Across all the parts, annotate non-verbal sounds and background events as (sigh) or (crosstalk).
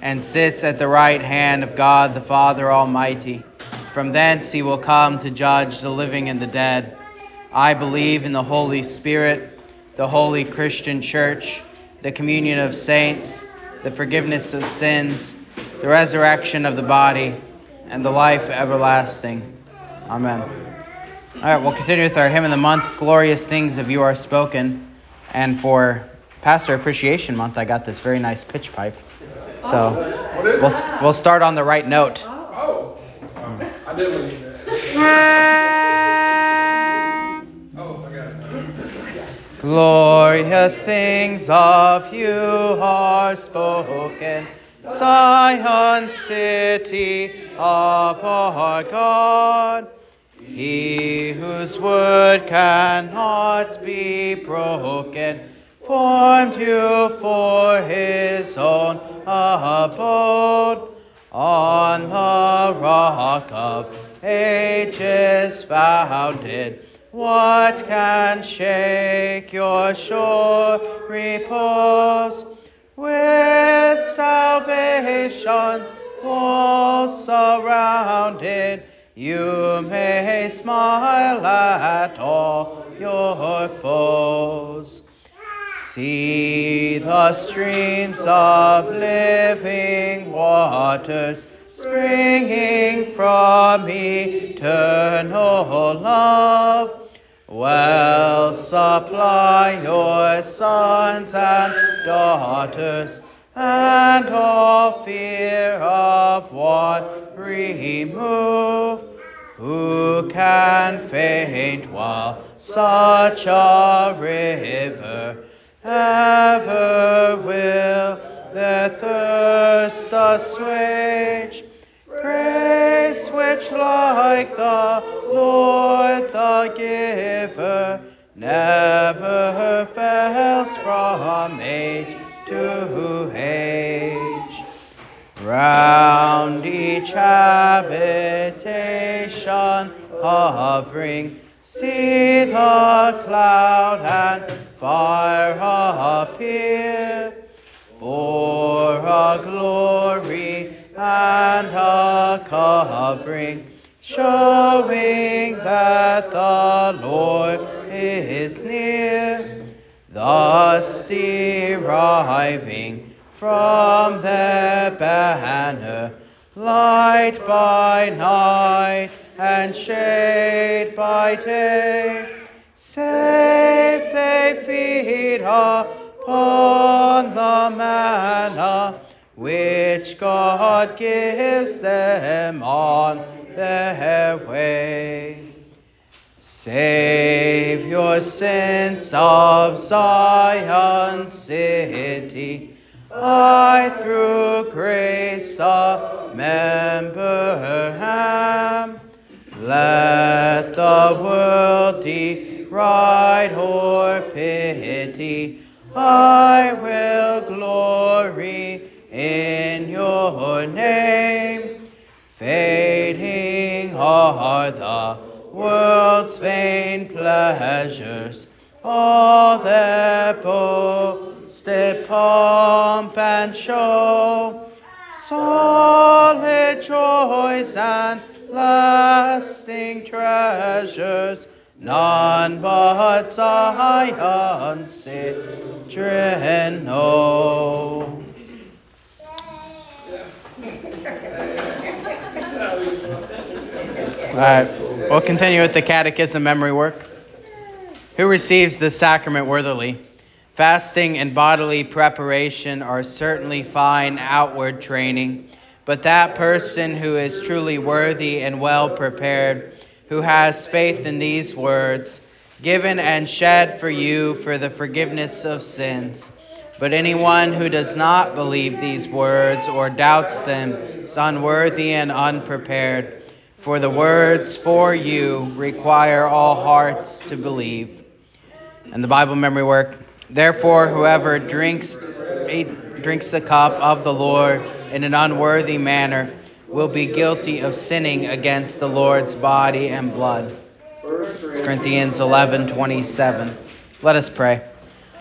and sits at the right hand of God the Father Almighty. From thence he will come to judge the living and the dead. I believe in the Holy Spirit, the holy Christian church, the communion of saints, the forgiveness of sins, the resurrection of the body, and the life everlasting. Amen. All right, we'll continue with our hymn of the month, Glorious Things of You Are Spoken. And for Pastor Appreciation Month, I got this very nice pitch pipe. So we'll, we'll start on the right note. Oh, I did believe that. Oh, I got it. Glorious things of you are spoken, Zion city of our God. He whose word cannot be broken formed you for his own abode on the rock of ages founded. What can shake your sure repose? With salvation all surrounded, you may smile at all your foes. See the streams of living waters springing from eternal love. Well supply your sons and daughters, and all fear of want remove. Who can faint while such a river ever will their thirst assuage. Grace which like the Lord the giver never fails from age to age. Round each habitation hovering, see the cloud and fire appear for a glory and a covering, showing that the Lord is near, thus deriving from their banner light by night and shade by day. Upon the manna which God gives them on their way. Save your sins of Zion city. I through grace a member am. Let the world deride or pity. I will glory in your name. Fading are the world's vain pleasures, all their boasted pomp and show, solid joys and lasting treasures, none but Zion's children know. All right, we'll continue with the catechism memory work. Who receives the sacrament worthily? Fasting and bodily preparation are certainly fine outward training, but that person who is truly worthy and well prepared, who has faith in these words, given and shed for you for the forgiveness of sins, But anyone who does not believe these words or doubts them is unworthy and unprepared. For the words for you require all hearts to believe. And the Bible memory work. Therefore, whoever drinks drinks the cup of the Lord in an unworthy manner will be guilty of sinning against the Lord's body and blood. 1 Corinthians 11:27. Let us pray.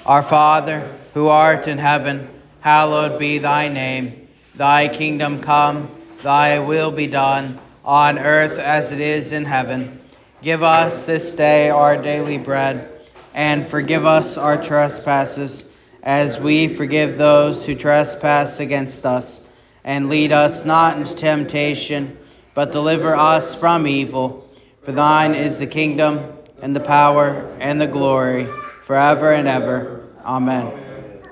Our Father, who art in heaven, hallowed be thy name. Thy kingdom come, thy will be done, on earth as it is in heaven. Give us this day our daily bread, and forgive us our trespasses, as we forgive those who trespass against us. And lead us not into temptation, but deliver us from evil. For thine is the kingdom, and the power, and the glory, forever and ever. Amen.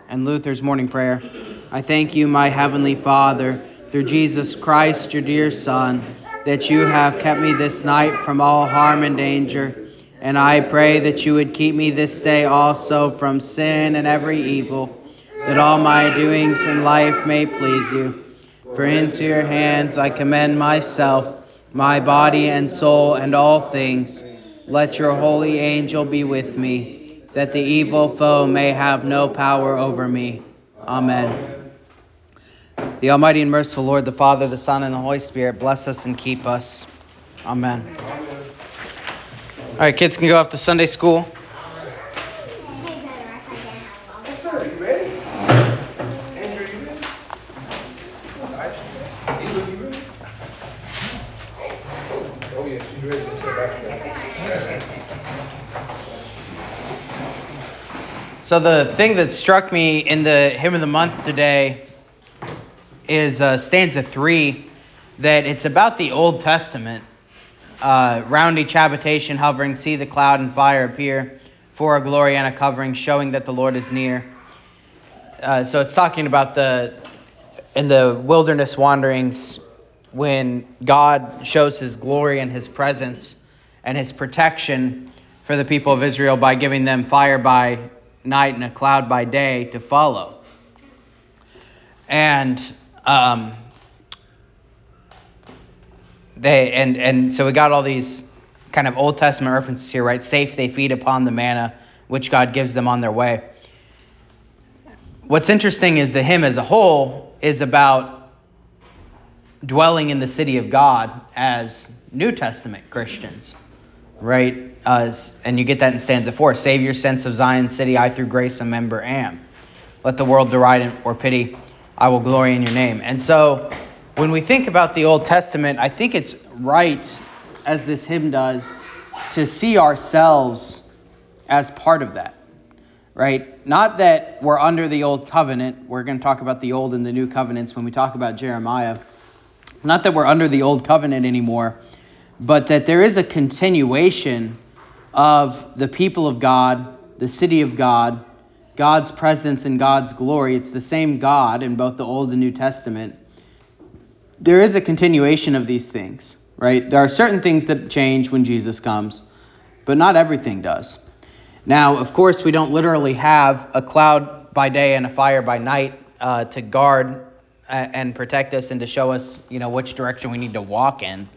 And Luther's morning prayer. I thank you, my heavenly Father, through Jesus Christ, your dear Son, that you have kept me this night from all harm and danger. And I pray that you would keep me this day also from sin and every evil, that all my doings in life may please you. For into your hands I commend myself, my body and soul, and all things. Let your holy angel be with me that the evil foe may have no power over me. Amen. The Almighty and merciful Lord, the Father, the Son, and the Holy Spirit, bless us and keep us. Amen. All right, kids can go off to Sunday school. So the thing that struck me in the hymn of the month today is uh, stanza three, that it's about the Old Testament. Uh, round each habitation hovering, see the cloud and fire appear, for a glory and a covering, showing that the Lord is near. Uh, so it's talking about the in the wilderness wanderings when God shows His glory and His presence and His protection for the people of Israel by giving them fire by night and a cloud by day to follow. And um, they and and so we got all these kind of Old Testament references here, right? Safe they feed upon the manna which God gives them on their way. What's interesting is the hymn as a whole is about dwelling in the city of God as New Testament Christians, right? As, and you get that in stanza four. Save your sense of Zion city, I through grace a member am. Let the world deride or pity, I will glory in your name. And so when we think about the Old Testament, I think it's right, as this hymn does, to see ourselves as part of that. Right? Not that we're under the old covenant. We're going to talk about the old and the new covenants when we talk about Jeremiah. Not that we're under the old covenant anymore, but that there is a continuation of the people of God, the city of God, God's presence and God's glory. It's the same God in both the Old and New Testament. There is a continuation of these things, right? There are certain things that change when Jesus comes, but not everything does. Now, of course, we don't literally have a cloud by day and a fire by night uh, to guard and protect us and to show us, you know, which direction we need to walk in,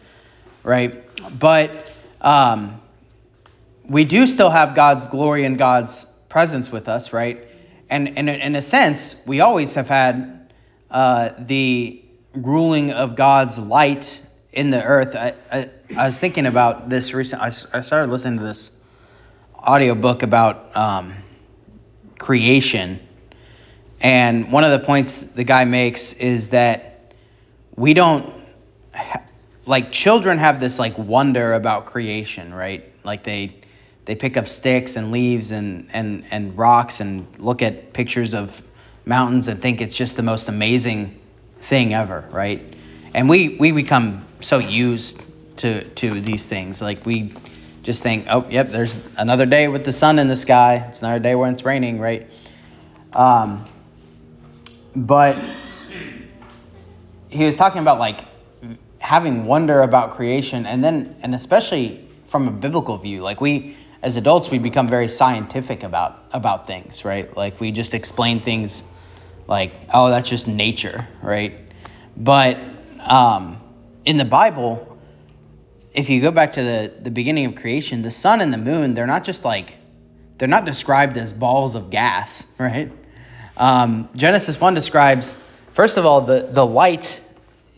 right? But um, we do still have God's glory and God's presence with us, right? And, and in a sense, we always have had uh, the ruling of God's light in the earth. I, I, I was thinking about this recently. I, I, started listening to this audiobook about um, creation. And one of the points the guy makes is that we don't, ha- like, children have this, like, wonder about creation, right? Like, they they pick up sticks and leaves and, and, and rocks and look at pictures of mountains and think it's just the most amazing thing ever, right? And we, we become so used to, to these things. Like we just think, oh, yep, there's another day with the sun in the sky. It's another day when it's raining, right? Um, but he was talking about like having wonder about creation and then, and especially from a biblical view, like we, as adults we become very scientific about about things, right? Like we just explain things like, oh, that's just nature, right? But um, in the Bible, if you go back to the, the beginning of creation, the sun and the moon, they're not just like, they're not described as balls of gas, (laughs) right? Um, Genesis 1 describes, first of all, the, the light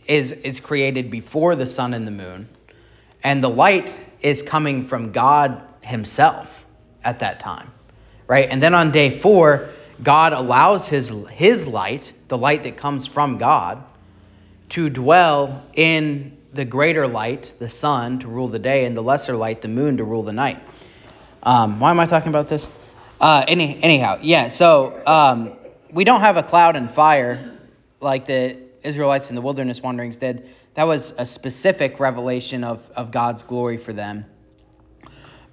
is, is created before the sun and the moon, and the light is coming from God Himself at that time, right? And then on day four, God allows His, his light, the light that comes from God, to dwell in the greater light, the sun, to rule the day, and the lesser light, the moon, to rule the night. Um, why am I talking about this? Uh, any, anyhow, yeah, so um, we don't have a cloud and fire like the Israelites in the wilderness wanderings did. That was a specific revelation of, of God's glory for them.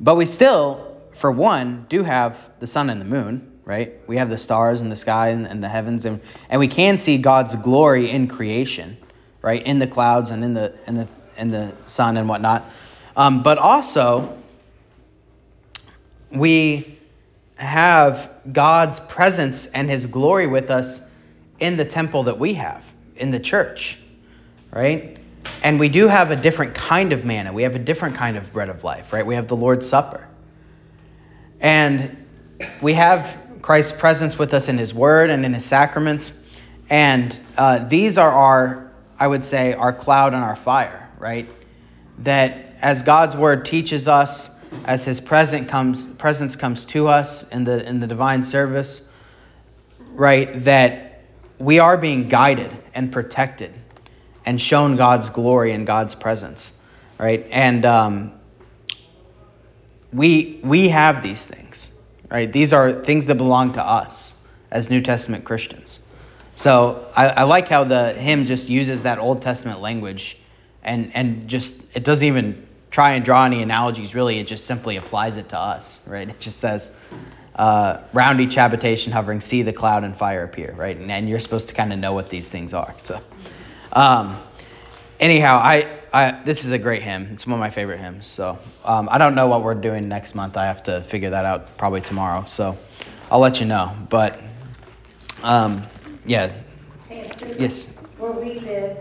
But we still, for one, do have the sun and the moon, right? We have the stars in the sky and, and the heavens, and, and we can see God's glory in creation, right? In the clouds and in the in the in the sun and whatnot. Um, but also, we have God's presence and His glory with us in the temple that we have, in the church, right? And we do have a different kind of manna. We have a different kind of bread of life, right? We have the Lord's Supper. And we have Christ's presence with us in His Word and in His sacraments. And uh, these are our, I would say, our cloud and our fire, right? That as God's Word teaches us, as His presence comes, presence comes to us in the in the divine service, right? That we are being guided and protected and shown God's glory and God's presence, right? And um, we we have these things, right? These are things that belong to us as New Testament Christians. So I, I like how the hymn just uses that Old Testament language, and and just it doesn't even try and draw any analogies. Really, it just simply applies it to us, right? It just says. Uh, round each habitation hovering, see the cloud and fire appear, right? And, and you're supposed to kind of know what these things are. So, um, anyhow, I, I this is a great hymn. It's one of my favorite hymns. So um, I don't know what we're doing next month. I have to figure that out probably tomorrow. So I'll let you know. But um, yeah. Pastor, Yes. Where we live,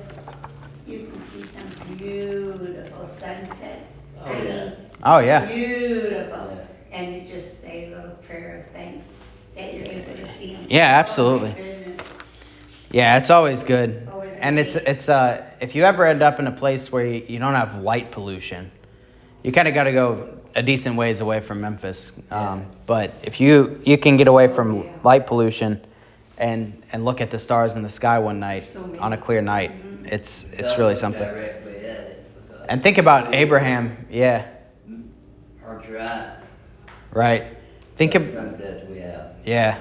you can see some beautiful sunsets. Oh, yeah. Oh yeah. Beautiful. And you just say a little prayer of thanks that you're able to see them. Yeah, absolutely. Oh. Yeah, it's always good. Always And it's it's uh if you ever end up in a place where you, you don't have light pollution, you kind of got to go a decent ways away from Memphis. Um, but if you you can get away from Yeah. light pollution and and look at the stars in the sky one night So on a clear night, Mhm. it's it's really something. Directly at it. because And think about Abraham. Yeah, Our drive. right. Think the of Sunsets we have. Yeah.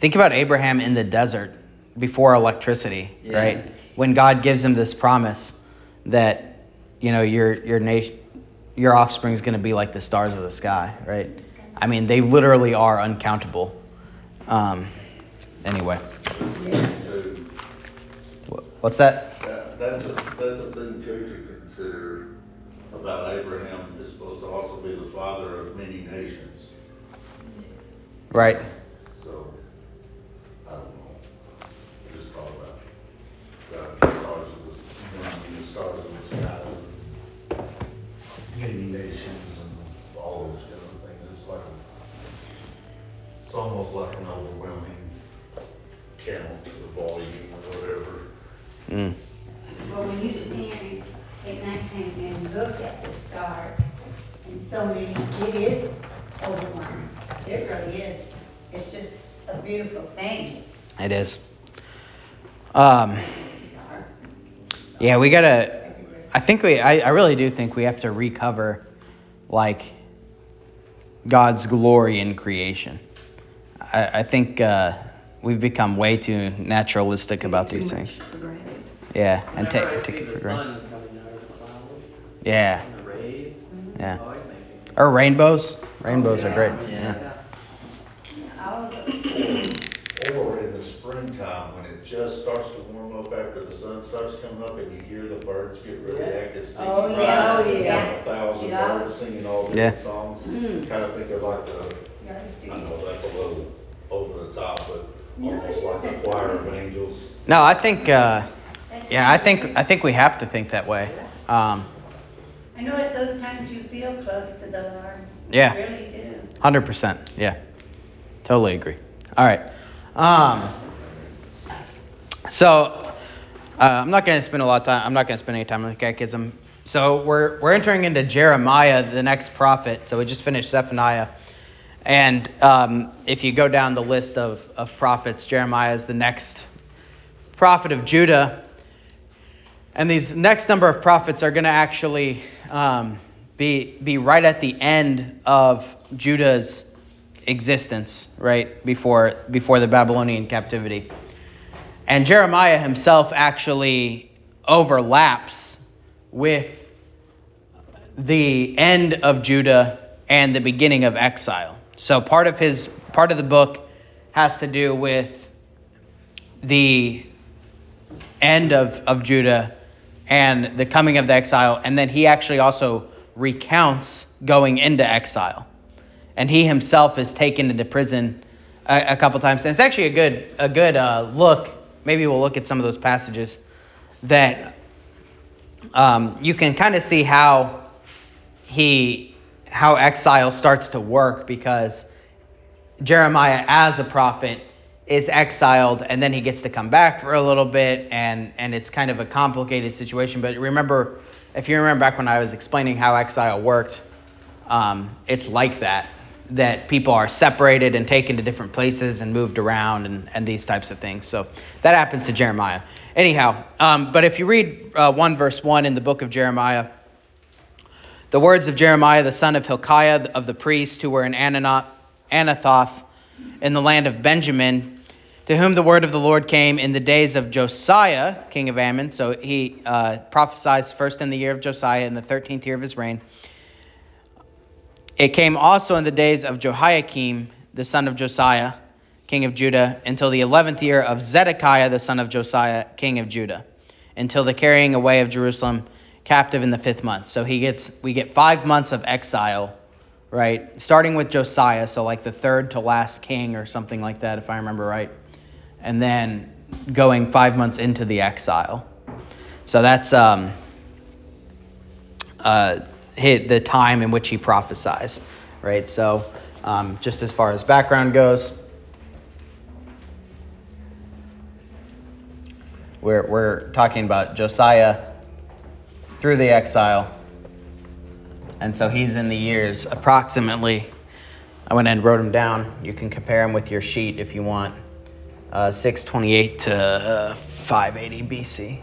Think about Abraham in the desert before electricity, Yeah. right? When God gives him this promise that you know your your nation your offspring is going to be like the stars of the sky, right? I mean, they literally are uncountable. Um, anyway, So wh- what's that? that, that's a, that's a thing too to consider about Abraham is supposed to also be the father of many nations. Right. It is. Um, yeah, we gotta. I think we. I, I really do think we have to recover, like, God's glory in creation. I, I think uh, we've become way too naturalistic about these things. Yeah, and take take it for granted. sun coming out of the clouds Yeah, and the rays, Yeah. always makes me or rainbows. Rainbows Oh, are yeah, great. Yeah. Yeah. All of those. Or in the springtime, when it just starts to warm up after the sun starts starts coming up and you hear the birds get really active singing. Oh, yeah, oh, It's yeah. like A thousand Yeah. birds singing all Yeah. different songs. Mm. Kind of think of like the, Yeah, it's I true. know that's a little over the top, but No, it almost like a isn't. choir of angels. No, I think, uh, That's yeah, I think, amazing. I think we have to think that way. Um, I know at those times you feel close to the Lord. Yeah. You really do. Hundred percent. Yeah. Totally agree. All right. Um, so uh, I'm not going to spend a lot of time. I'm not going to spend any time on the catechism. So we're we're entering into Jeremiah, the next prophet. So we just finished Zephaniah, and um, if you go down the list of of prophets, Jeremiah is the next prophet of Judah. And these next number of prophets are going to actually um, be be right at the end of Judah's existence, right before before the Babylonian captivity. And Jeremiah himself actually overlaps with the end of Judah and the beginning of exile. So part of his part of the book has to do with the end of, of Judah and the coming of the exile, and then he actually also recounts going into exile. And he himself is taken into prison a, a couple times. And it's actually a good a good uh, look. Maybe we'll look at some of those passages that um, you can kind of see how he how exile starts to work because Jeremiah as a prophet is exiled and then he gets to come back for a little bit and and it's kind of a complicated situation. But remember if you remember back when I was explaining how exile worked um, it's like that that people are separated and taken to different places and moved around and, and these types of things so that happens to Jeremiah anyhow um, but if you read uh, 1 verse 1 in the book of Jeremiah the words of Jeremiah the son of Hilkiah of the priests who were in Anathoth in the land of Benjamin, to whom the word of the Lord came in the days of Josiah, king of Amon. So he uh, prophesies first in the year of Josiah, in the 13th year of his reign. It came also in the days of Jehoiakim, the son of Josiah, king of Judah, until the 11th year of Zedekiah, the son of Josiah, king of Judah, until the carrying away of Jerusalem captive in the fifth month. So he gets we get five months of exile right? Starting with Josiah, so like the third to last king or something like that, if I remember right. And then going five months into the exile. So that's um, uh, hit the time in which he prophesies, right? So um, just as far as background goes, we're, we're talking about Josiah through the exile and so he's in the years approximately. I went and wrote them down. You can compare them with your sheet if you want. Uh, 628 to uh, 580 BC.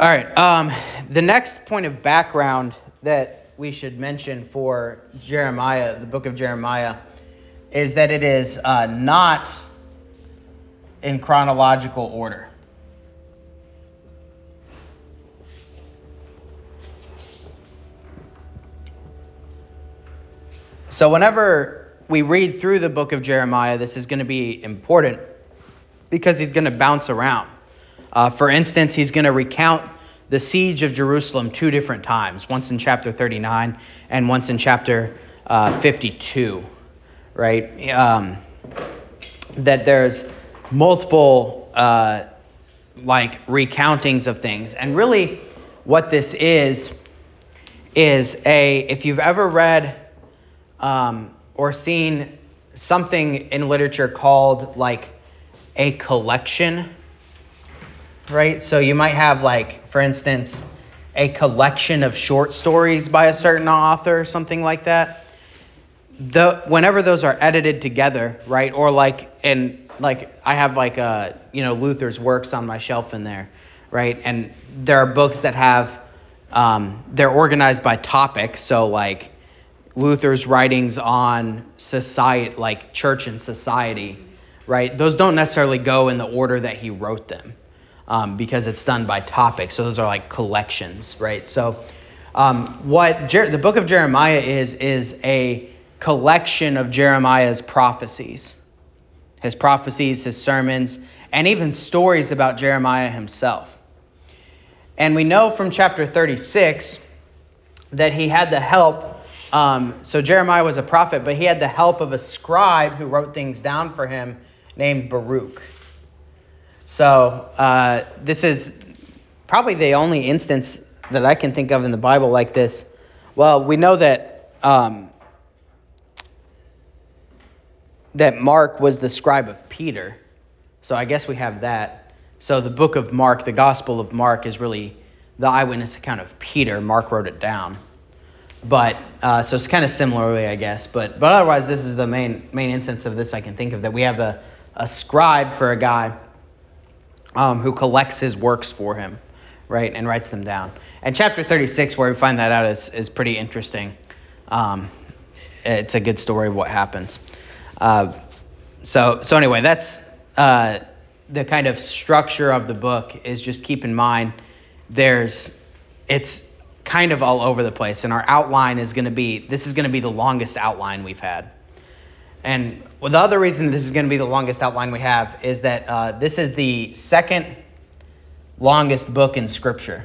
All right. Um, the next point of background that we should mention for Jeremiah, the book of Jeremiah, is that it is uh, not in chronological order. So, whenever we read through the book of Jeremiah, this is going to be important because he's going to bounce around. Uh, for instance, he's going to recount the siege of Jerusalem two different times once in chapter 39 and once in chapter uh, 52, right? Um, that there's multiple uh, like recountings of things. And really, what this is, is a, if you've ever read um, or seen something in literature called like a collection, right? So you might have like, for instance, a collection of short stories by a certain author or something like that. The whenever those are edited together, right? Or like and like I have like uh you know Luther's works on my shelf in there, right? And there are books that have um, they're organized by topic, so like Luther's writings on society, like church and society, right? Those don't necessarily go in the order that he wrote them um, because it's done by topic. So those are like collections, right? So um, what Jer- the book of Jeremiah is, is a collection of Jeremiah's prophecies. his prophecies, his sermons, and even stories about Jeremiah himself. And we know from chapter 36 that he had the help. Um, so Jeremiah was a prophet, but he had the help of a scribe who wrote things down for him named Baruch. So uh, this is probably the only instance that I can think of in the Bible like this. Well, we know that um, that Mark was the scribe of Peter, so I guess we have that. So the book of Mark, the Gospel of Mark, is really the eyewitness account of Peter. Mark wrote it down, but uh, so it's kind of similarly, I guess. But but otherwise, this is the main main instance of this I can think of that we have a a scribe for a guy um, who collects his works for him, right, and writes them down. And chapter 36, where we find that out, is, is pretty interesting. Um, it's a good story of what happens. Uh, so, so anyway, that's uh, the kind of structure of the book. Is just keep in mind there's it's kind of all over the place, and our outline is going to be this is going to be the longest outline we've had. And well, the other reason this is going to be the longest outline we have is that uh, this is the second longest book in Scripture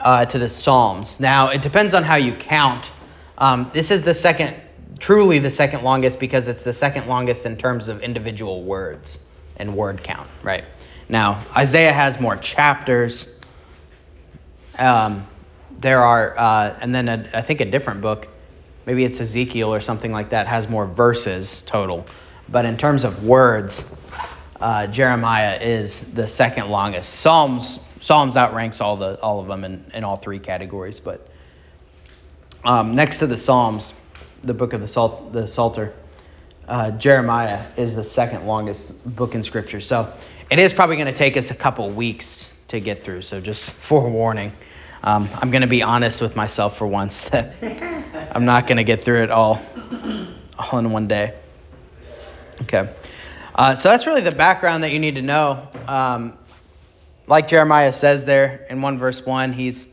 uh, to the Psalms. Now, it depends on how you count. Um, this is the second, truly the second longest because it's the second longest in terms of individual words and word count, right? Now, Isaiah has more chapters. Um, there are, uh, and then a, I think a different book, maybe it's Ezekiel or something like that, has more verses total. But in terms of words, uh, Jeremiah is the second longest. Psalms Psalms outranks all the all of them in, in all three categories. But um, next to the Psalms, the book of the Salt, the Psalter, uh, Jeremiah is the second longest book in Scripture. So it is probably going to take us a couple weeks to get through. So just (laughs) forewarning. Um, I'm going to be honest with myself for once (laughs) that I'm not going to get through it all, all in one day. Okay. Uh, so that's really the background that you need to know. Um, like Jeremiah says there in 1 verse 1, he's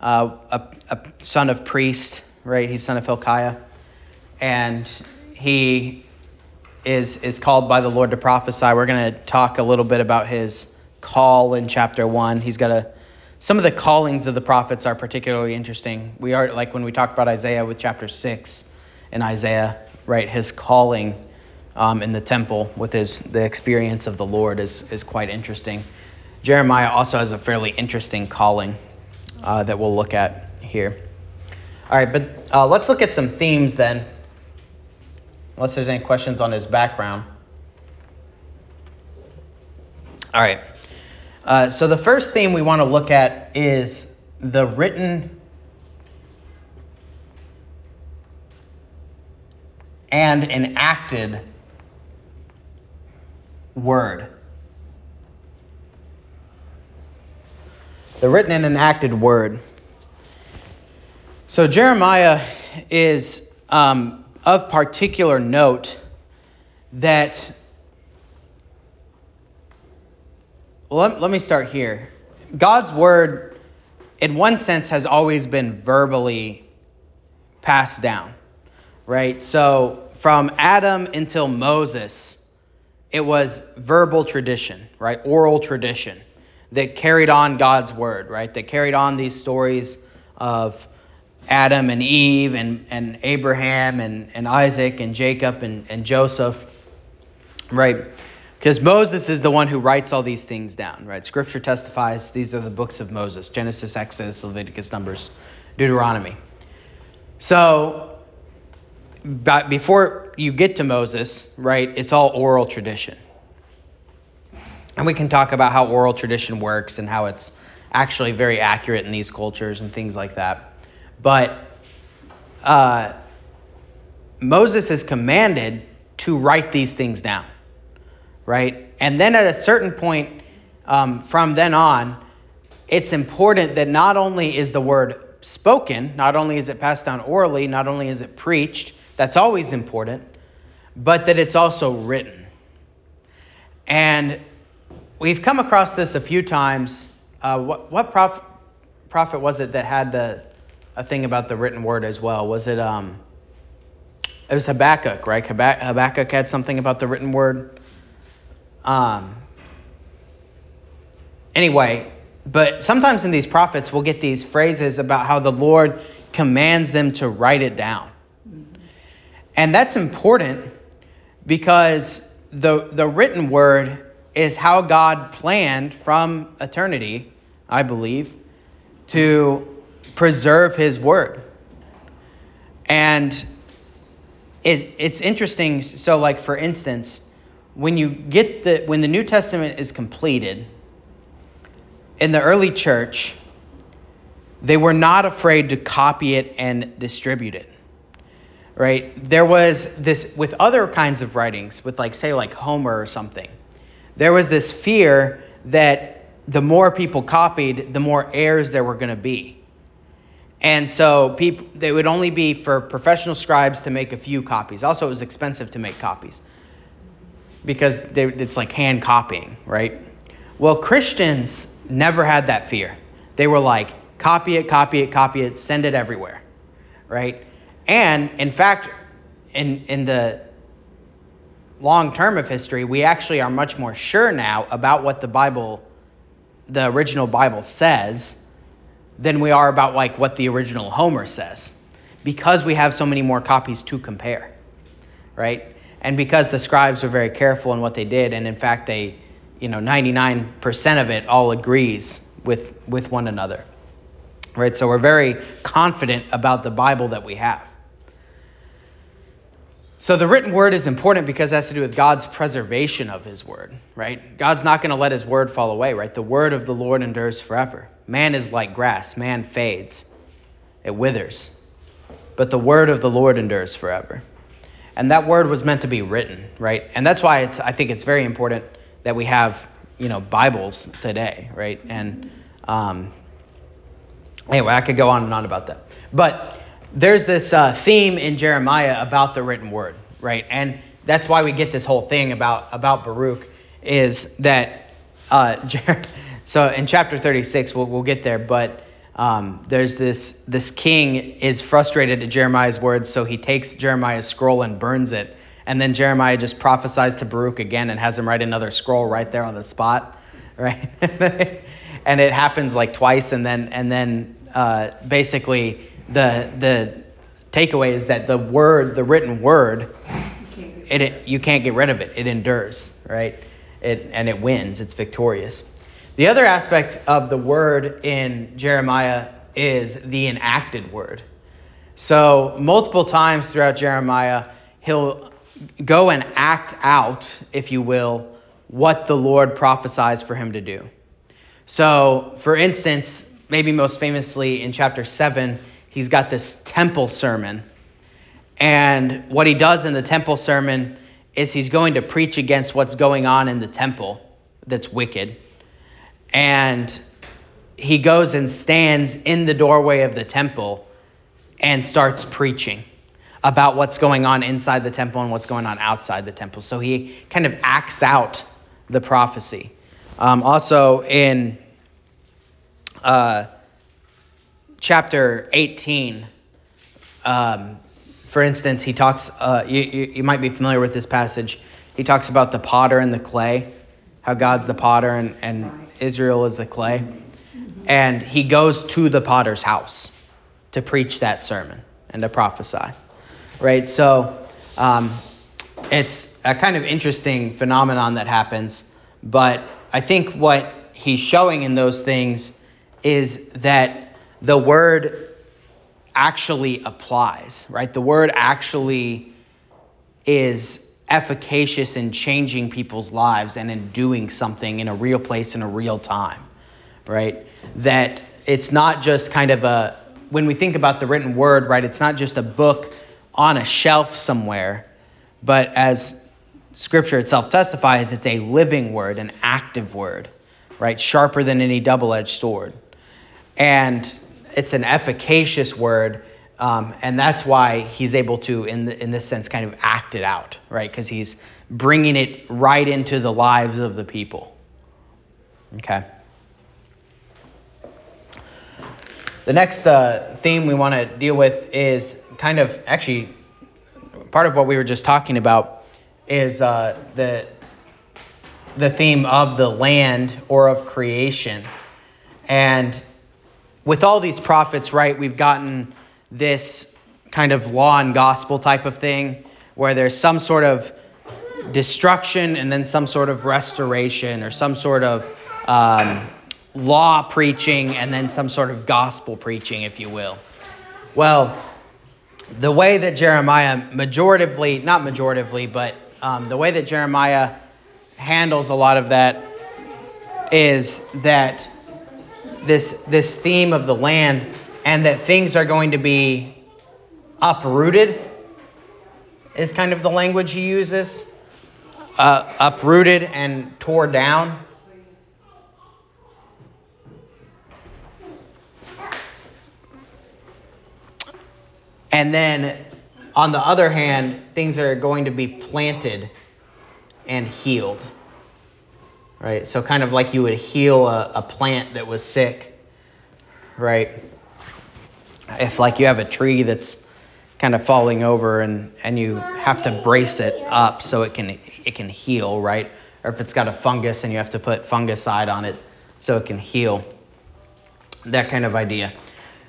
uh, a, a, son of priest, right? He's son of Hilkiah. And he is, is called by the Lord to prophesy. We're going to talk a little bit about his call in chapter 1. He's got a some of the callings of the prophets are particularly interesting. We are like when we talk about Isaiah with chapter 6 in Isaiah, right? His calling um, in the temple with his the experience of the Lord is is quite interesting. Jeremiah also has a fairly interesting calling uh, that we'll look at here. All right, but uh, let's look at some themes then, unless there's any questions on his background. All right. Uh, so the first theme we want to look at is the written and enacted word. The written and enacted word. So Jeremiah is um, of particular note that. Well, let, let me start here. God's word, in one sense, has always been verbally passed down, right? So from Adam until Moses, it was verbal tradition, right? Oral tradition that carried on God's word, right? That carried on these stories of Adam and Eve and, and Abraham and, and Isaac and Jacob and, and Joseph, right? Because Moses is the one who writes all these things down, right? Scripture testifies these are the books of Moses Genesis, Exodus, Leviticus, Numbers, Deuteronomy. So, but before you get to Moses, right, it's all oral tradition. And we can talk about how oral tradition works and how it's actually very accurate in these cultures and things like that. But uh, Moses is commanded to write these things down, right? And then at a certain point um, from then on, it's important that not only is the word spoken, not only is it passed down orally, not only is it preached, that's always important, but that it's also written. And we've come across this a few times. Uh, what what prof, prophet was it that had the a thing about the written word as well? Was it um it was Habakkuk, right? Habakkuk had something about the written word. Um, anyway, but sometimes in these prophets, we'll get these phrases about how the Lord commands them to write it down. And that's important because the, the written word is how God planned from eternity, I believe, to preserve his word. And it, it's interesting. So, like, for instance, when you get the, when the New Testament is completed, in the early church, they were not afraid to copy it and distribute it. Right? There was this, with other kinds of writings, with like, say, like Homer or something, there was this fear that the more people copied, the more errors there were going to be. And so people, they would only be for professional scribes to make a few copies. Also, it was expensive to make copies because they, it's like hand copying, right? Well, Christians never had that fear. They were like, copy it, copy it, copy it, send it everywhere, right? And in fact, in, in the long term of history, we actually are much more sure now about what the Bible, the original Bible says, than we are about like what the original Homer says, because we have so many more copies to compare, right? And because the scribes were very careful in what they did, and in fact, they, you know, 99% of it all agrees with with one another, right? So we're very confident about the Bible that we have. So the written word is important because it has to do with God's preservation of his word, right? God's not going to let his word fall away, right? The word of the Lord endures forever. Man is like grass, man fades, it withers. But the word of the Lord endures forever. And that word was meant to be written, right? And that's why it's I think it's very important that we have, you know, Bibles today, right? And um, anyway, I could go on and on about that. But there's this uh, theme in Jeremiah about the written word, right? And that's why we get this whole thing about about Baruch is that uh, (laughs) so in chapter 36 we'll, we'll get there, but um, there's this this king is frustrated at Jeremiah's words, so he takes Jeremiah's scroll and burns it, and then Jeremiah just prophesies to Baruch again and has him write another scroll right there on the spot, (laughs) right? (laughs) and it happens like twice, and then and then uh, basically the the takeaway is that the word, the written word, it, it, you can't get rid of it. It endures, right? It and it wins. It's victorious. The other aspect of the word in Jeremiah is the enacted word. So multiple times throughout Jeremiah, he'll go and act out, if you will, what the Lord prophesies for him to do. So, for instance, maybe most famously in chapter 7, he's got this temple sermon. And what he does in the temple sermon is he's going to preach against what's going on in the temple that's wicked. And he goes and stands in the doorway of the temple and starts preaching about what's going on inside the temple and what's going on outside the temple. So he kind of acts out the prophecy. Um, also in uh, chapter 18, um, for instance, he talks, uh, you, you, you, might be familiar with this passage. He talks about the potter and the clay, how God's the potter and, and Israel is the clay. And he goes to the potter's house to preach that sermon and to prophesy. Right? So um, it's a kind of interesting phenomenon that happens. But I think what he's showing in those things is that the word actually applies, right? The word actually is efficacious in changing people's lives and in doing something in a real place in a real time, right? That it's not just kind of a, when we think about the written word, right, it's not just a book on a shelf somewhere, but as scripture itself testifies, it's a living word, an active word, right? Sharper than any double edged sword. And it's an efficacious word, um, and that's why he's able to, in the, in this sense, kind of act it out, right? Because he's bringing it right into the lives of the people. Okay. The next uh, theme we want to deal with is kind of actually part of what we were just talking about is uh, the the theme of the land or of creation. And with all these prophets, right, we've gotten this kind of law and gospel type of thing where there's some sort of destruction and then some sort of restoration or some sort of um, law preaching and then some sort of gospel preaching, if you will. Well, the way that Jeremiah majoritively, not majoritively, but um, the way that Jeremiah handles a lot of that is that this this theme of the land and that things are going to be uprooted is kind of the language he uses uh, uprooted and tore down and then on the other hand things are going to be planted and healed. Right? So, kind of like you would heal a, a plant that was sick, right? If, like, you have a tree that's kind of falling over and, and you have to brace it up so it can it can heal, right? Or if it's got a fungus and you have to put fungicide on it so it can heal. That kind of idea.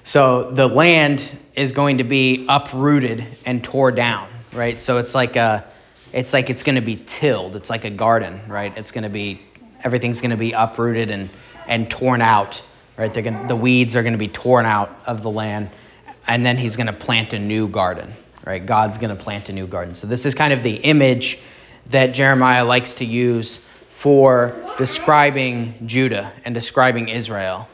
So the land is going to be uprooted and tore down, right? So it's like a it's like it's going to be tilled. It's like a garden, right? It's going to be everything's going to be uprooted and and torn out, right? Going the weeds are going to be torn out of the land, and then he's going to plant a new garden, right? God's going to plant a new garden. So this is kind of the image that Jeremiah likes to use for describing Judah and describing Israel,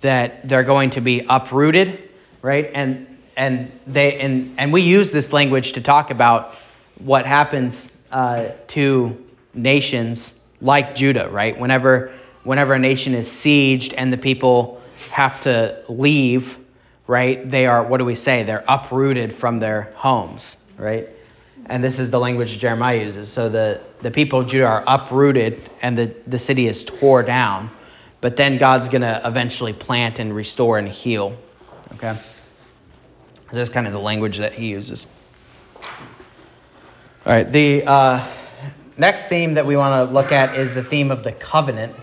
that they're going to be uprooted, right? And and they and and we use this language to talk about what happens uh, to nations like Judah, right? Whenever whenever a nation is sieged and the people have to leave, right? They are what do we say? They're uprooted from their homes, right? And this is the language Jeremiah uses. So the, the people of Judah are uprooted and the, the city is tore down. But then God's going to eventually plant and restore and heal. Okay? So That's kind of the language that he uses. All right, the uh, next theme that we want to look at is the theme of the covenant.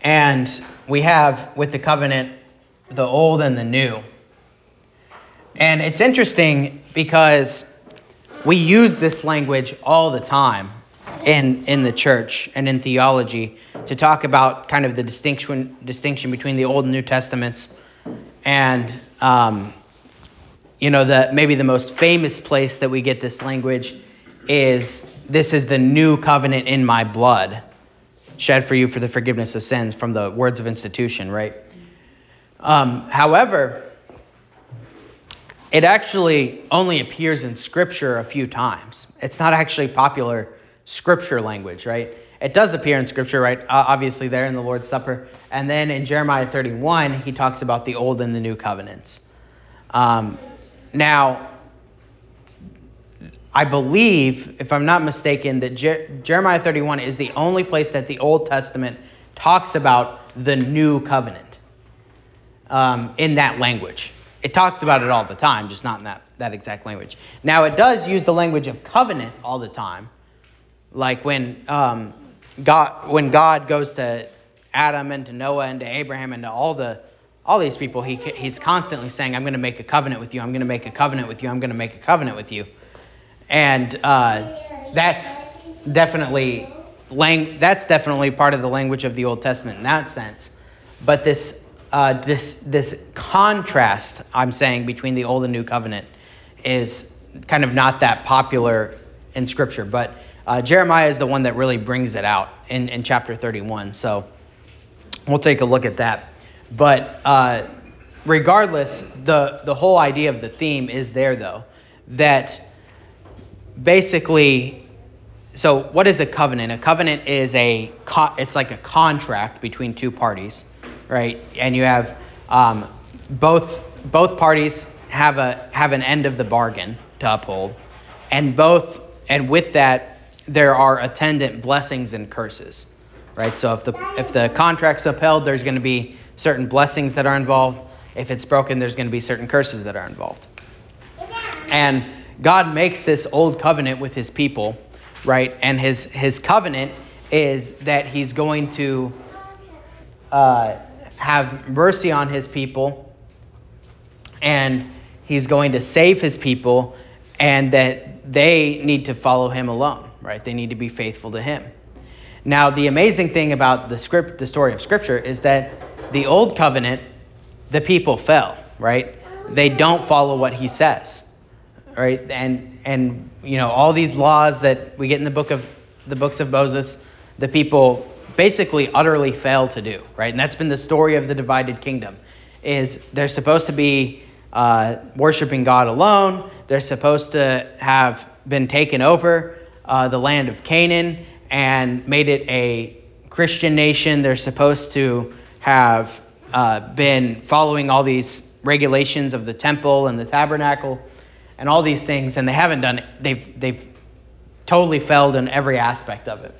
And we have with the covenant the old and the new. And it's interesting because we use this language all the time in, in the church and in theology to talk about kind of the distinction distinction between the Old and New Testaments. And um, you know, the maybe the most famous place that we get this language is this is the new covenant in my blood, shed for you for the forgiveness of sins from the words of institution, right? Um, however, it actually only appears in Scripture a few times. It's not actually popular Scripture language, right? It does appear in Scripture, right? Uh, obviously, there in the Lord's Supper. And then in Jeremiah 31, he talks about the Old and the New covenants. Um, now, I believe, if I'm not mistaken, that Jeremiah 31 is the only place that the Old Testament talks about the new covenant um, in that language. It talks about it all the time, just not in that, that exact language. Now, it does use the language of covenant all the time, like when um, God when God goes to Adam and to Noah and to Abraham and to all the all these people, he, he's constantly saying, I'm going to make a covenant with you, I'm going to make a covenant with you, I'm going to make a covenant with you. And uh, that's definitely lang- that's definitely part of the language of the Old Testament in that sense. But this uh, this this contrast I'm saying between the Old and New Covenant is kind of not that popular in Scripture. But uh, Jeremiah is the one that really brings it out in, in chapter 31. So we'll take a look at that. But uh, regardless, the, the whole idea of the theme is there, though, that basically, so what is a covenant? A covenant is a, it's like a contract between two parties, right? And you have um, both, both parties have a, have an end of the bargain to uphold. And both, and with that, there are attendant blessings and curses, right? So if the, if the contract's upheld, there's going to be certain blessings that are involved. If it's broken, there's going to be certain curses that are involved. And God makes this old covenant with his people, right? And his, his covenant is that he's going to uh, have mercy on his people and he's going to save his people and that they need to follow him alone, right? They need to be faithful to him. Now, the amazing thing about the script, the story of Scripture, is that the old covenant, the people fell, right? They don't follow what he says, right? And and you know all these laws that we get in the book of the books of Moses, the people basically utterly fail to do, right? And that's been the story of the divided kingdom. Is they're supposed to be uh, worshiping God alone. They're supposed to have been taken over uh, the land of Canaan and made it a Christian nation. They're supposed to have uh, been following all these regulations of the temple and the tabernacle and all these things, and they haven't done it. They've they've totally failed in every aspect of it.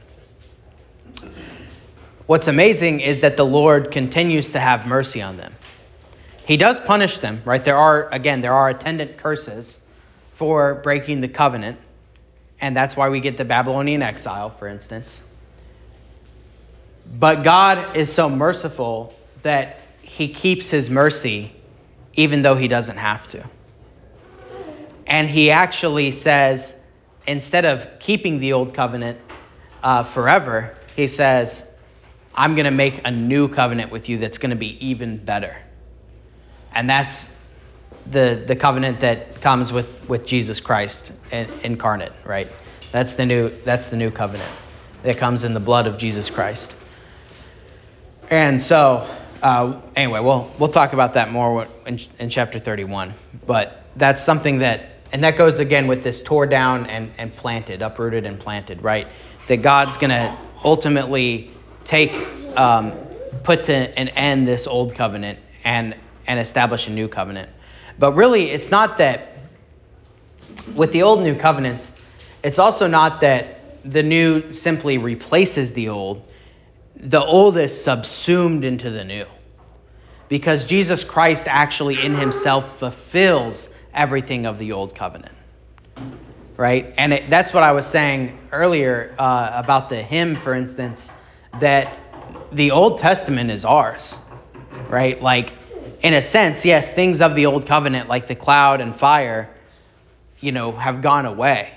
What's amazing is that the Lord continues to have mercy on them. He does punish them, right? There are again there are attendant curses for breaking the covenant, and that's why we get the Babylonian exile, for instance. But God is so merciful that he keeps his mercy even though he doesn't have to. And he actually says, instead of keeping the old covenant uh, forever, he says, I'm going to make a new covenant with you that's going to be even better. And that's the, the covenant that comes with, with Jesus Christ incarnate, right? That's the new that's the new covenant that comes in the blood of Jesus Christ. And so, uh, anyway, we'll we'll talk about that more in, in chapter 31. But that's something that, and that goes again with this tore down and, and planted, uprooted and planted, right? That God's going to ultimately take, um, put to an end this old covenant and and establish a new covenant. But really, it's not that with the old new covenants, it's also not that the new simply replaces the old, the old is subsumed into the new. Because Jesus Christ actually in himself fulfills everything of the old covenant. Right? And it, that's what I was saying earlier uh, about the hymn, for instance, that the Old Testament is ours. Right? Like, in a sense, yes, things of the old covenant, like the cloud and fire, you know, have gone away.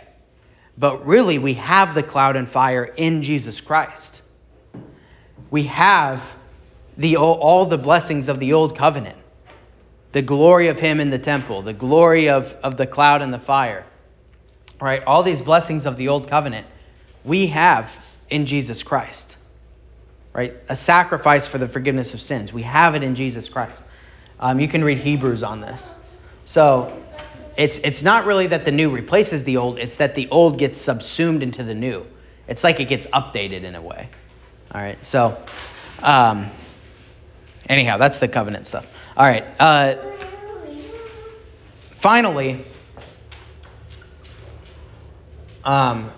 But really, we have the cloud and fire in Jesus Christ. We have the, all the blessings of the old covenant the glory of him in the temple, the glory of, of the cloud and the fire. Right? All these blessings of the old covenant we have in Jesus Christ. Right? A sacrifice for the forgiveness of sins. We have it in Jesus Christ. Um, you can read Hebrews on this. So it's it's not really that the new replaces the old, it's that the old gets subsumed into the new. It's like it gets updated in a way. All right. So um, anyhow, that's the covenant stuff. All right. Uh, finally, um,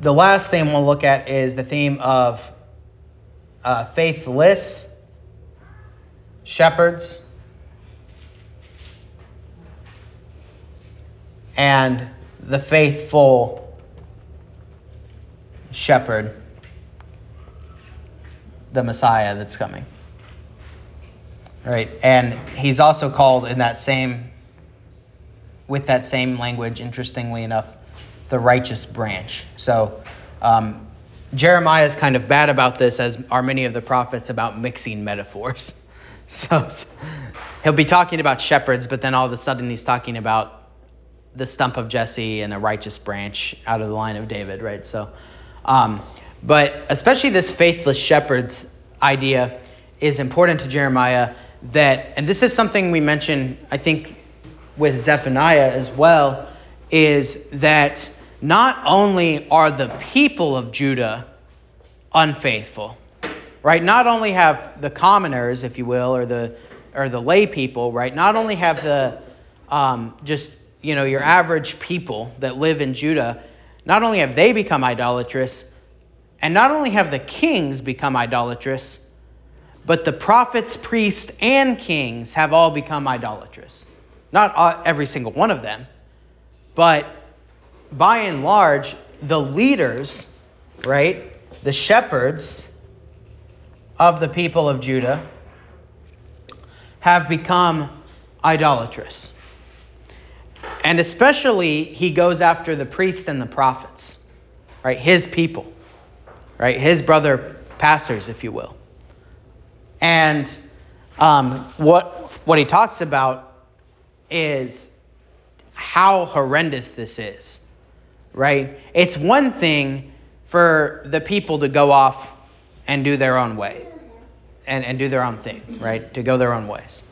the last thing we'll look at is the theme of uh, faithless shepherds and the faithful shepherd the Messiah that's coming. Right? And he's also called in that same, with that same language, interestingly enough, the righteous branch. So um, Jeremiah is kind of bad about this, as are many of the prophets, about mixing metaphors. So, (laughs) so he'll be talking about shepherds, but then all of a sudden he's talking about the stump of Jesse and a righteous branch out of the line of David, right? So, um, but especially this faithless shepherds idea is important to Jeremiah that, and this is something we mentioned, I think, with Zephaniah as well, is that not only are the people of Judah unfaithful, right? Not only have the commoners, if you will, or the or the lay people, right? Not only have the um, just you know your average people that live in Judah, not only have they become idolatrous, and not only have the kings become idolatrous, but the prophets, priests, and kings have all become idolatrous. Not every single one of them, but by and large, the leaders, right, the shepherds of the people of Judah have become idolatrous. And especially, he goes after the priests and the prophets, right? His people, right? His brother pastors, if you will. And um, what, what he talks about is how horrendous this is, right? It's one thing for the people to go off and do their own way and, and do their own thing, right? To go their own ways.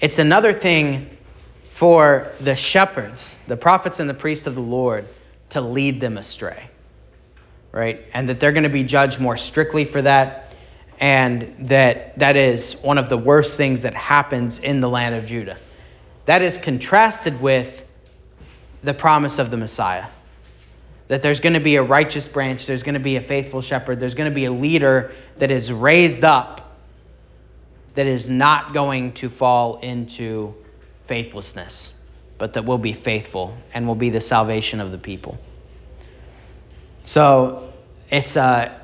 It's another thing for the shepherds, the prophets and the priests of the Lord, to lead them astray, right? And that they're going to be judged more strictly for that, and that that is one of the worst things that happens in the land of Judah. That is contrasted with the promise of the Messiah. That there's going to be a righteous branch, there's going to be a faithful shepherd, there's going to be a leader that is raised up that is not going to fall into faithlessness, but that will be faithful and will be the salvation of the people. So it's a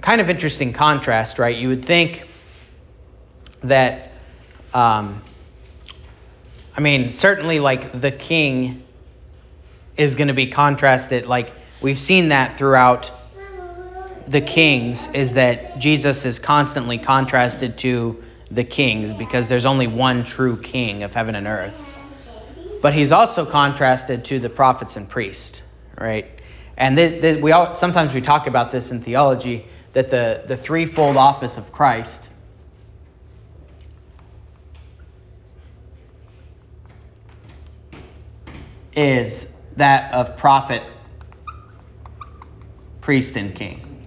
kind of interesting contrast, right? You would think that, um, I mean, certainly like the king is going to be contrasted. Like we've seen that throughout the kings, is that Jesus is constantly contrasted to the kings because there's only one true king of heaven and earth. But he's also contrasted to the prophets and priests, right? And we all, sometimes we talk about this in theology that the, the threefold office of Christ is that of prophet, priest, and king.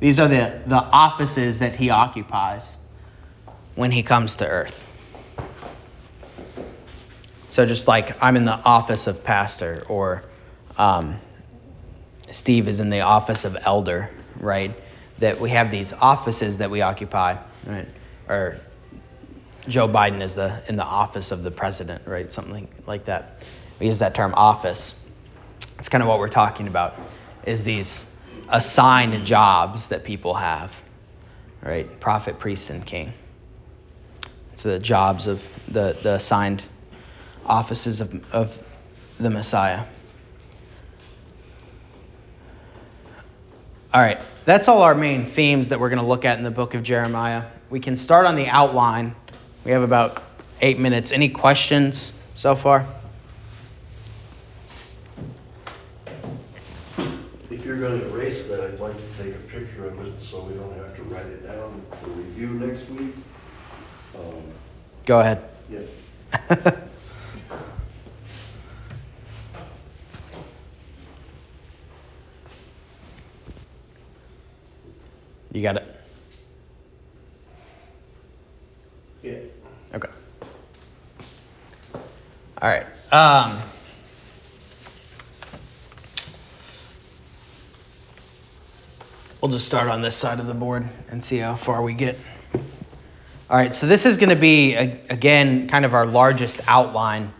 These are the, the offices that he occupies when he comes to earth. So, just like I'm in the office of pastor, or um, Steve is in the office of elder, right? That we have these offices that we occupy, right? Or Joe Biden is the in the office of the president, right? Something like that. We use that term office. It's kind of what we're talking about. Is these assigned jobs that people have, right? Prophet, priest, and king. It's the jobs of the, the assigned offices of, of the Messiah. All right, that's all our main themes that we're going to look at in the book of Jeremiah. We can start on the outline. We have about eight minutes. Any questions so far? If you're gonna erase that, I'd like to take a picture of it so we don't have to write it down for review next week. Um, Go ahead. Yeah, (laughs) you got it? yeah. Okay. All right. Um, we'll just start on this side of the board and see how far we get. All right. So this is going to be a, again kind of our largest outline.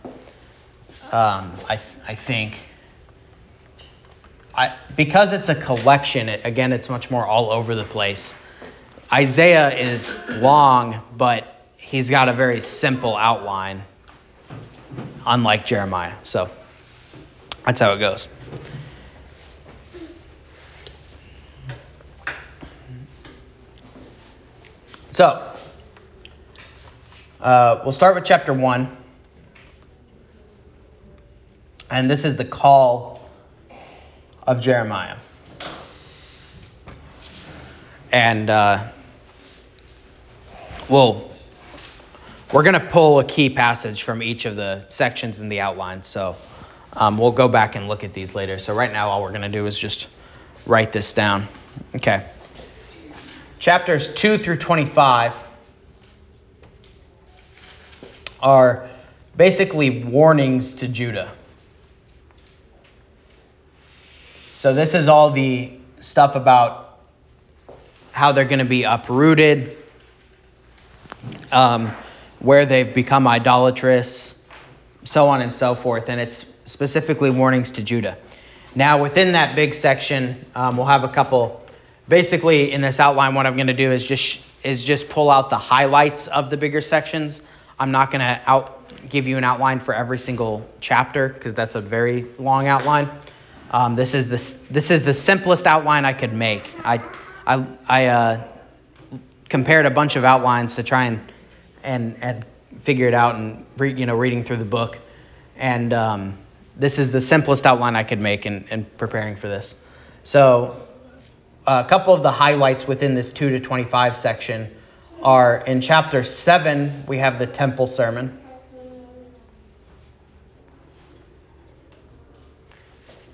Um, I I think. I, because it's a collection, it, again, it's much more all over the place. Isaiah is long, but he's got a very simple outline, unlike Jeremiah. So that's how it goes. So uh, we'll start with chapter 1. And this is the call of Jeremiah. And uh, we'll we're going to pull a key passage from each of the sections in the outline. So um, we'll go back and look at these later. So right now, all we're going to do is just write this down. Okay. Chapters 2 through 25 are basically warnings to Judah. So this is all the stuff about how they're going to be uprooted, um, where they've become idolatrous, so on and so forth. And it's specifically warnings to Judah. Now, within that big section, um, we'll have a couple. Basically, in this outline, what I'm going to do is just is just pull out the highlights of the bigger sections. I'm not going to out give you an outline for every single chapter because that's a very long outline. Um, this is the this is the simplest outline I could make. I I I uh, compared a bunch of outlines to try and and and figure it out and read you know reading through the book, and um, this is the simplest outline I could make in, in preparing for this. So a couple of the highlights within this 2 to 25 section are in chapter 7 we have the temple sermon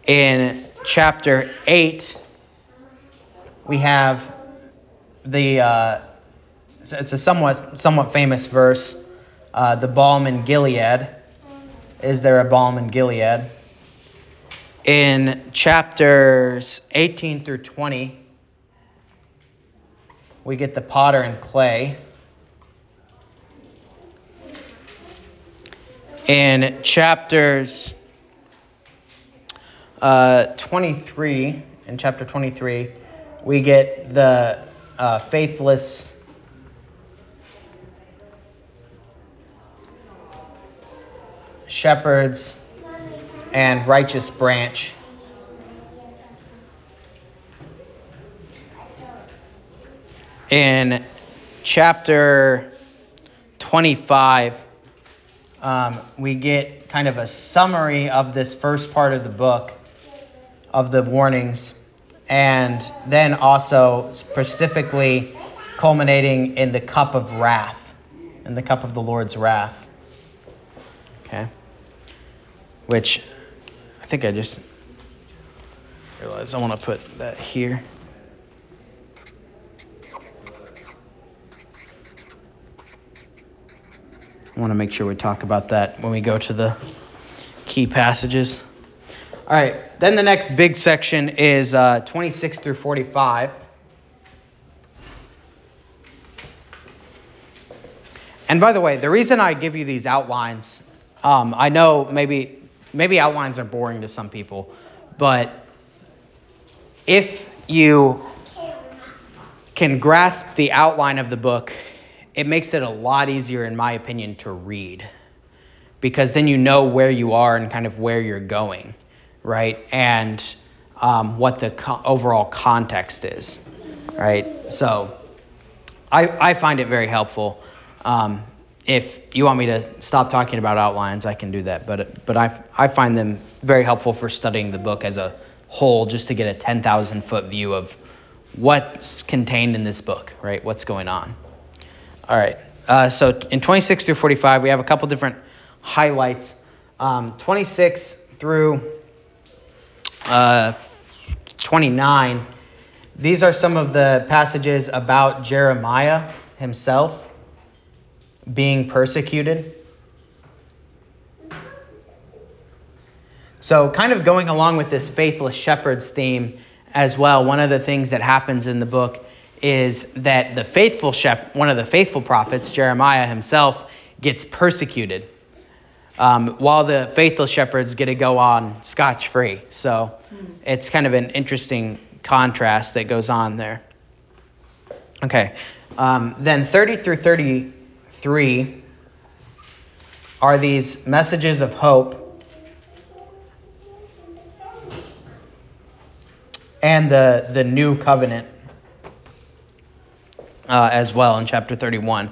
in chapter 8 we have the uh, it's a somewhat somewhat famous verse uh, the balm in gilead. Is there a balm in gilead? In chapters 18 through 20 we get the potter and clay. In chapters uh, 23 in chapter 23 we get the uh, faithless shepherds and righteous branch. In chapter 25, um, we get kind of a summary of this first part of the book of the warnings, and then also specifically culminating in the cup of wrath, in the cup of the Lord's wrath. Okay? Which I think I just realized I want to put that here. I want to make sure we talk about that when we go to the key passages. All right, then the next big section is uh, 26 through 45. And by the way, the reason I give you these outlines, um, I know maybe maybe outlines are boring to some people, but if you can grasp the outline of the book, it makes it a lot easier, in my opinion, to read. Because then you know where you are and kind of where you're going, right? And um, what the co- overall context is, right? So I, I find it very helpful. Um, if you want me to stop talking about outlines, I can do that. But but I I find them very helpful for studying the book as a whole, just to get a 10,000 foot view of what's contained in this book, right? What's going on. All right. Uh, so in 26 through 45, we have a couple different highlights. Um, 26 through uh, 29. These are some of the passages about Jeremiah himself being persecuted. So, kind of going along with this faithless shepherds theme as well, one of the things that happens in the book is that the faithful shep- one of the faithful prophets, Jeremiah himself, gets persecuted, um, while the faithful shepherds get to go on scotch free. So, it's kind of an interesting contrast that goes on there. Okay, um, then 30 through 33 are these messages of hope and the, the new covenant uh, as well in chapter 31.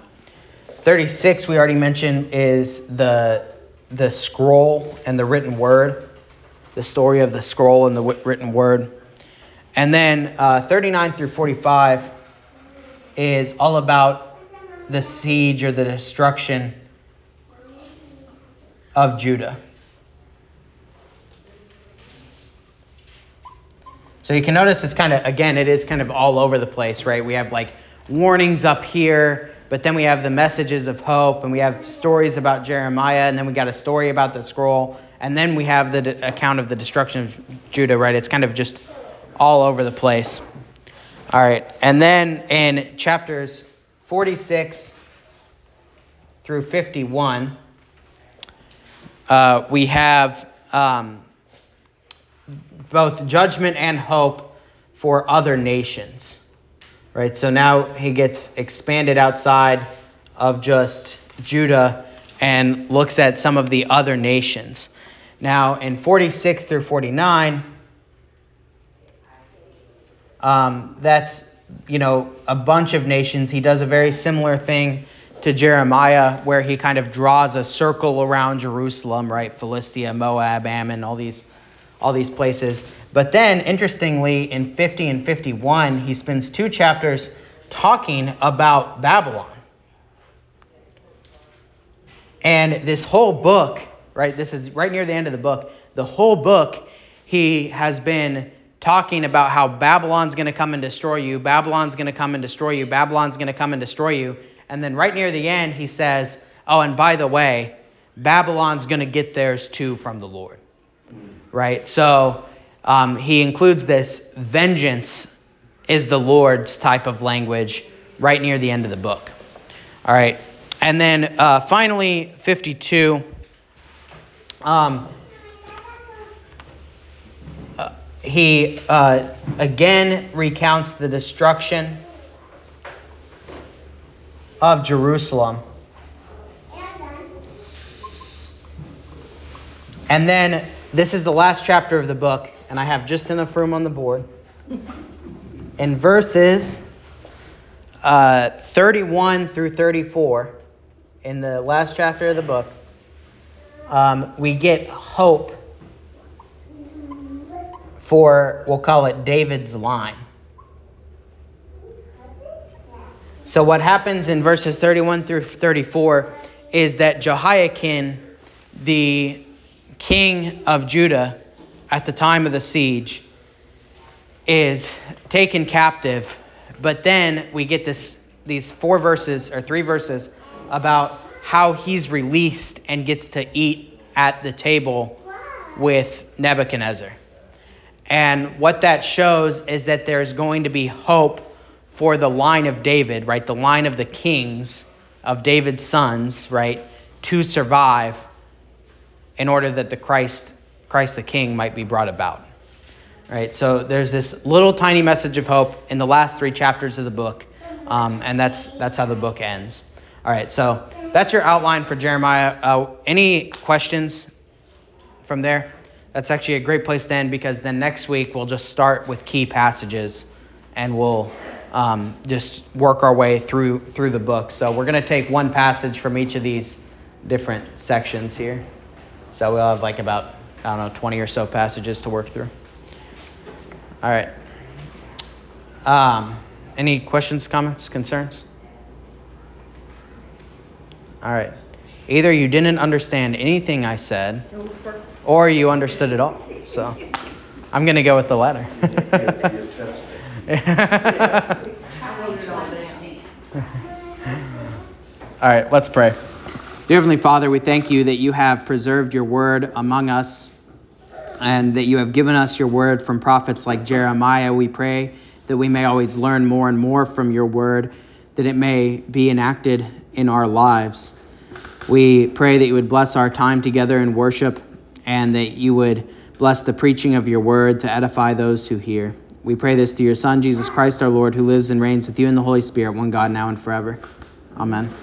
36, we already mentioned, is the, the scroll and the written word, the story of the scroll and the written word. And then uh, 39 through 45 is all about the siege or the destruction of Judah. So you can notice it's kind of, again, it is kind of all over the place, right? We have like warnings up here, but then we have the messages of hope, and we have stories about Jeremiah, and then we got a story about the scroll, and then we have the account of the destruction of Judah, right? It's kind of just all over the place. All right, and then in chapters 46 through 51, uh, we have um, both judgment and hope for other nations. Right? So now he gets expanded outside of just Judah and looks at some of the other nations. Now, in 46 through 49, um, that's you know a bunch of nations. He does a very similar thing to Jeremiah, where he kind of draws a circle around Jerusalem, right? Philistia, Moab, Ammon, all these all these places. But then, interestingly, in 50 and 51, he spends two chapters talking about Babylon. And this whole book, right? This is right near the end of the book. The whole book, he has been talking about how Babylon's going to come and destroy you. Babylon's going to come and destroy you. Babylon's going to come and destroy you. And then right near the end, he says, Oh, and by the way, Babylon's going to get theirs too from the Lord. Right? So um, he includes this vengeance is the Lord's type of language right near the end of the book. All right. And then uh, finally, 52. Um, uh, he uh, again recounts the destruction of Jerusalem. And then this is the last chapter of the book, and I have just enough room on the board. In verses uh, 31 through 34, in the last chapter of the book, um, we get hope for, we'll call it David's line. So, what happens in verses 31 through 34 is that Jehoiakim, the king of Judah at the time of the siege, is taken captive. But then we get this these four verses or three verses about how he's released and gets to eat at the table with Nebuchadnezzar. And what that shows is that there's going to be hope for the line of David, right? The line of the kings of David's sons, right? To survive in order that the Christ, Christ the King might be brought about. Right? So there's this little tiny message of hope in the last three chapters of the book. Um, and that's that's how the book ends. All right, so that's your outline for Jeremiah. Uh, any questions from there? That's actually a great place to end because then next week we'll just start with key passages and we'll um, just work our way through through the book. So we're going to take one passage from each of these different sections here. So we'll have like about I don't know 20 or so passages to work through. All right. Um, any questions, comments, concerns? All right. Either you didn't understand anything I said, or you understood it all. So I'm going to go with the latter. (laughs) all right, let's pray. Dear Heavenly Father, we thank you that you have preserved your word among us and that you have given us your word from prophets like Jeremiah. We pray that we may always learn more and more from your word, that it may be enacted in our lives. We pray that you would bless our time together in worship and that you would bless the preaching of your word to edify those who hear. We pray this through your Son, Jesus Christ our Lord, who lives and reigns with you in the Holy Spirit, one God, now and forever. Amen.